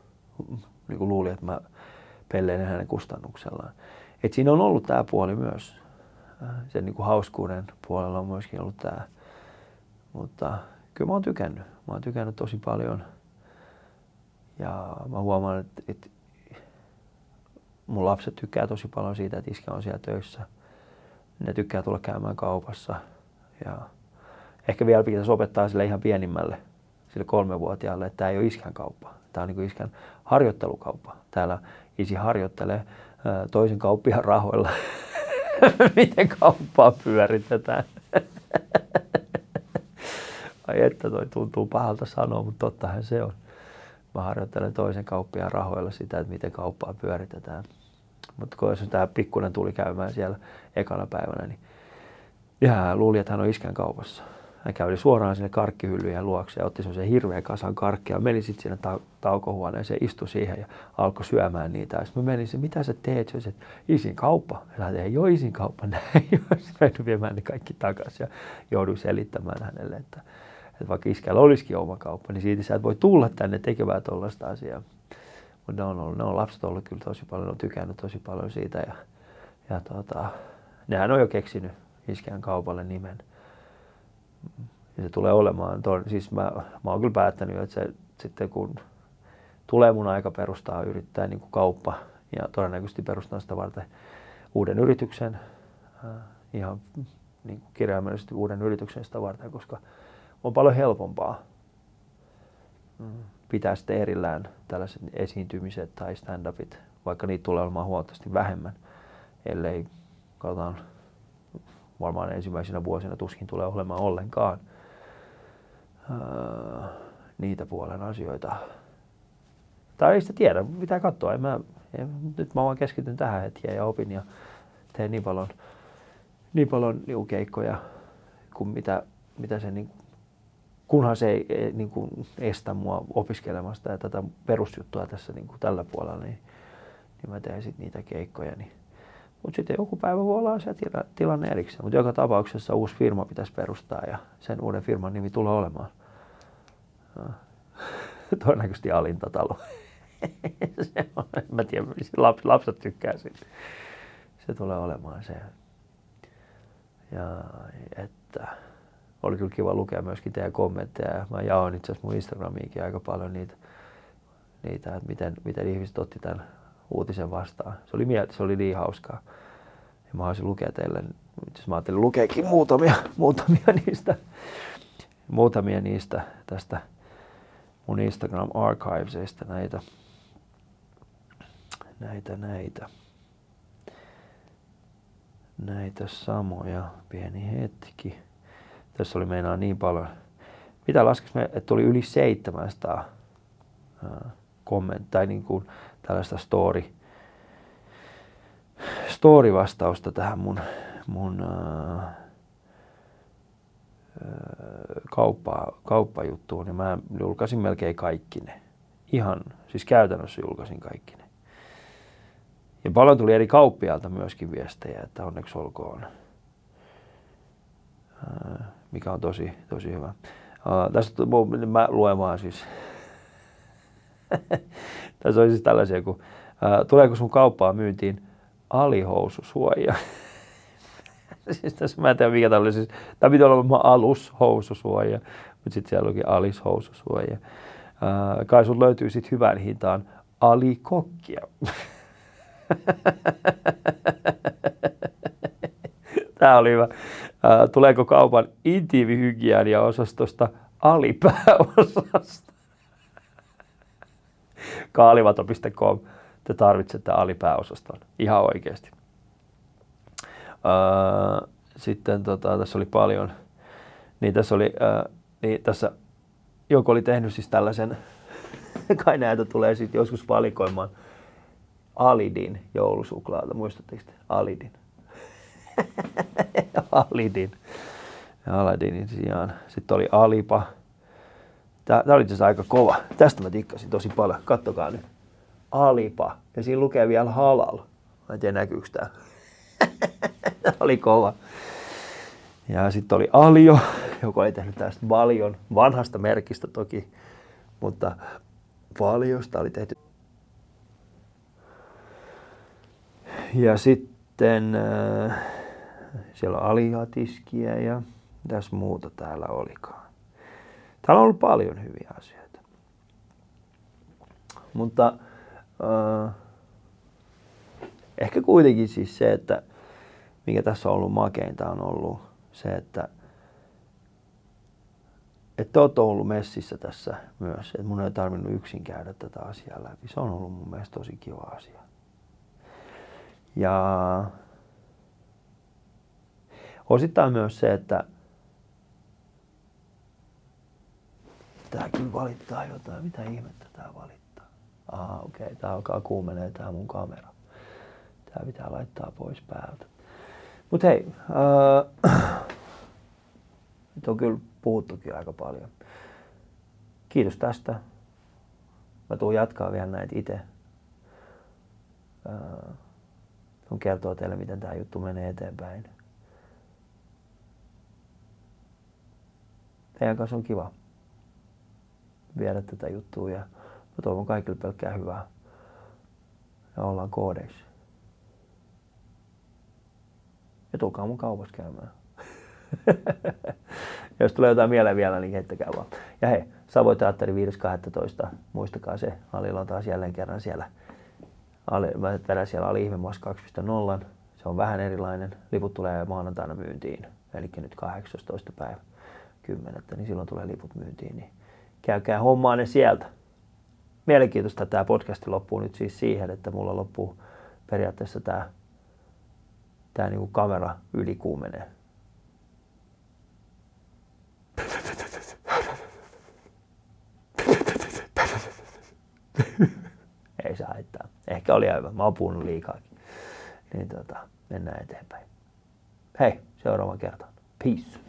niin kuin luuli, että mä pelleilen hänen kustannuksellaan. Et siinä on ollut tämä puoli myös. Sen niin kuin hauskuuden puolella on myöskin ollut tämä. Mutta kyllä mä oon tykännyt. Mä oon tykännyt tosi paljon. Ja mä huomaan, että, että mun lapset tykkää tosi paljon siitä, että iskä on siellä töissä. Ne tykkää tulla käymään kaupassa. Ja ehkä vielä pitäisi opettaa sille ihan pienimmälle, sille kolmevuotiaalle, että tämä ei ole iskän kauppa. Tämä on niin kuin iskän harjoittelukauppa. Täällä isi harjoittelee toisen kauppiaan rahoilla, miten kauppaa pyöritetään. Ai että toi tuntuu pahalta sanoa, mutta tottahan se on. Mä harjoittelen toisen kauppiaan rahoilla sitä, että miten kauppaa pyöritetään. Mutta kun jos tämä pikkunen tuli käymään siellä ekana päivänä, niin ja luuli, että hän on iskän kaupassa. Hän kävi suoraan sinne karkkihyllyjen luokse ja otti semmoisen hirveän kasan karkkia. Meni sitten sinne ta- taukohuoneeseen, istui siihen ja alkoi syömään niitä. Sitten mä menin, mitä sä teet? Se että isin kauppa. Ja hän ei ole isin kauppa, näin. Menin viemään ne kaikki takaisin ja jouduin selittämään hänelle, että, että vaikka iskällä olisikin oma kauppa, niin siitä sä et voi tulla tänne tekemään tuollaista asiaa. Mutta ne on, ollut, ne on lapset ollut kyllä tosi paljon, ne on tykännyt tosi paljon siitä ja, ja tota, nehän on jo keksinyt iskään kaupalle nimen. Ja se tulee olemaan, ton, siis mä, mä oon kyllä päättänyt, että se sitten kun tulee mun aika perustaa yrittää niin kuin kauppa ja todennäköisesti perustaa sitä varten uuden yrityksen, äh, ihan niin kuin kirjaimellisesti uuden yrityksen sitä varten, koska on paljon helpompaa mm, pitää sitten erillään tällaiset esiintymiset tai stand-upit, vaikka niitä tulee olemaan huomattavasti vähemmän, ellei katsotaan varmaan ensimmäisenä vuosina tuskin tulee olemaan ollenkaan ää, niitä puolen asioita. Tai ei sitä tiedä, pitää katsoa. En mä, en, nyt mä vaan keskityn tähän hetkeen ja opin ja teen niin paljon, niin paljon niin keikkoja kuin mitä, mitä se niin, kunhan se ei, ei niin kuin estä mua opiskelemasta ja tätä perusjuttua tässä niin kuin tällä puolella, niin, niin mä teen sitten niitä keikkoja. Niin mutta sitten joku päivä voi olla asia tilanne erikseen. Mutta joka tapauksessa uusi firma pitäisi perustaa ja sen uuden firman nimi tulee olemaan. Todennäköisesti alintatalo. se on, en mä tiedä, laps, lapset tykkää siitä. Se tulee olemaan se. Ja että oli kyllä kiva lukea myöskin teidän kommentteja. Mä jaoin itse asiassa mun Instagramiinkin aika paljon niitä, niitä että miten, miten ihmiset otti tämän uutisen vastaan. Se oli, se oli niin hauskaa. Ja mä haluaisin lukea teille, itse mä ajattelin lukeekin muutamia, muutamia niistä, muutamia niistä tästä mun Instagram archivesista näitä, näitä, näitä, näitä samoja. Pieni hetki. Tässä oli meinaa niin paljon. Mitä laskis me, että tuli yli 700 kommenttia, niin kuin tällaista story, story-vastausta tähän mun, mun äh, kauppa, kauppajuttuun, niin mä julkaisin melkein kaikki ne. Ihan, siis käytännössä julkaisin kaikki ne. Ja paljon tuli eri kauppialta myöskin viestejä, että onneksi olkoon. Mikä on tosi, tosi hyvä. Tästä mä luen vaan siis Tässä olisi siis tällaisia, kun ää, tuleeko sun kauppaa myyntiin alihoususuoja? siis tässä mä en tiedä mikä tämä oli. Siis, tämä piti olla alushoususuoja, mutta sitten siellä olikin alishoususuoja. Ää, kai sun löytyy sitten hyvän hintaan alikokkia. Tämä oli hyvä. Tuleeko kaupan intiimihygienia-osastosta alipääosasta? kaalivato.com, te tarvitsette alipääosaston. Ihan oikeasti. Sitten tota, tässä oli paljon, niin tässä oli, niin tässä joku oli tehnyt siis tällaisen, kai näitä tulee sitten joskus valikoimaan Alidin joulusuklaata. Muistatteko te? Alidin. Alidin. Ja Aladinin sijaan. Sitten oli Alipa. Tämä, oli aika kova. Tästä mä tikkasin tosi paljon. Kattokaa nyt. Alipa. Ja siinä lukee vielä halal. Mä en tiedä näkyykö tää. tämä oli kova. Ja sitten oli Alio, joka oli tehnyt tästä Valion vanhasta merkistä toki, mutta Valiosta oli tehty. Ja sitten äh, siellä on aliatiskiä ja tässä muuta täällä olikaan. Täällä on ollut paljon hyviä asioita. Mutta äh, ehkä kuitenkin siis se, että mikä tässä on ollut makeinta on ollut se, että että olet ollut messissä tässä myös, että mun ei tarvinnut yksin käydä tätä asiaa läpi. Se on ollut mun mielestä tosi kiva asia. Ja osittain myös se, että tää kyllä valittaa jotain. Mitä ihmettä tää valittaa? Aha, okei, okay. tää alkaa kuumenee tää mun kamera. Tää pitää laittaa pois päältä. Mut hei, äh, nyt on kyllä puhuttukin aika paljon. Kiitos tästä. Mä tuun jatkaa vielä näitä itse. Äh, on kertoa teille, miten tämä juttu menee eteenpäin. Teidän kanssa on kiva viedä tätä juttua ja mä toivon kaikille pelkkää hyvää. Ja ollaan koodeissa. Ja tulkaa mun kaupassa käymään. Jos tulee jotain mieleen vielä, niin heittäkää vaan. Ja hei, Savoy Teatteri 5.12. Muistakaa se. Alilla on taas jälleen kerran siellä. Ali, mä vedän siellä Ali Ihmemas 2.0. Se on vähän erilainen. Liput tulee maanantaina myyntiin. Eli nyt 18. päivä 10. Niin silloin tulee liput myyntiin. Niin käykää hommaa ne sieltä. Mielenkiintoista tämä podcasti loppuu nyt siis siihen, että mulla loppuu periaatteessa tämä, tämä niin kamera ylikuumenee. Ei saa haittaa. Ehkä oli aivan. Mä oon puhunut liikaakin. Niin tota, mennään eteenpäin. Hei, seuraava kerta. Peace.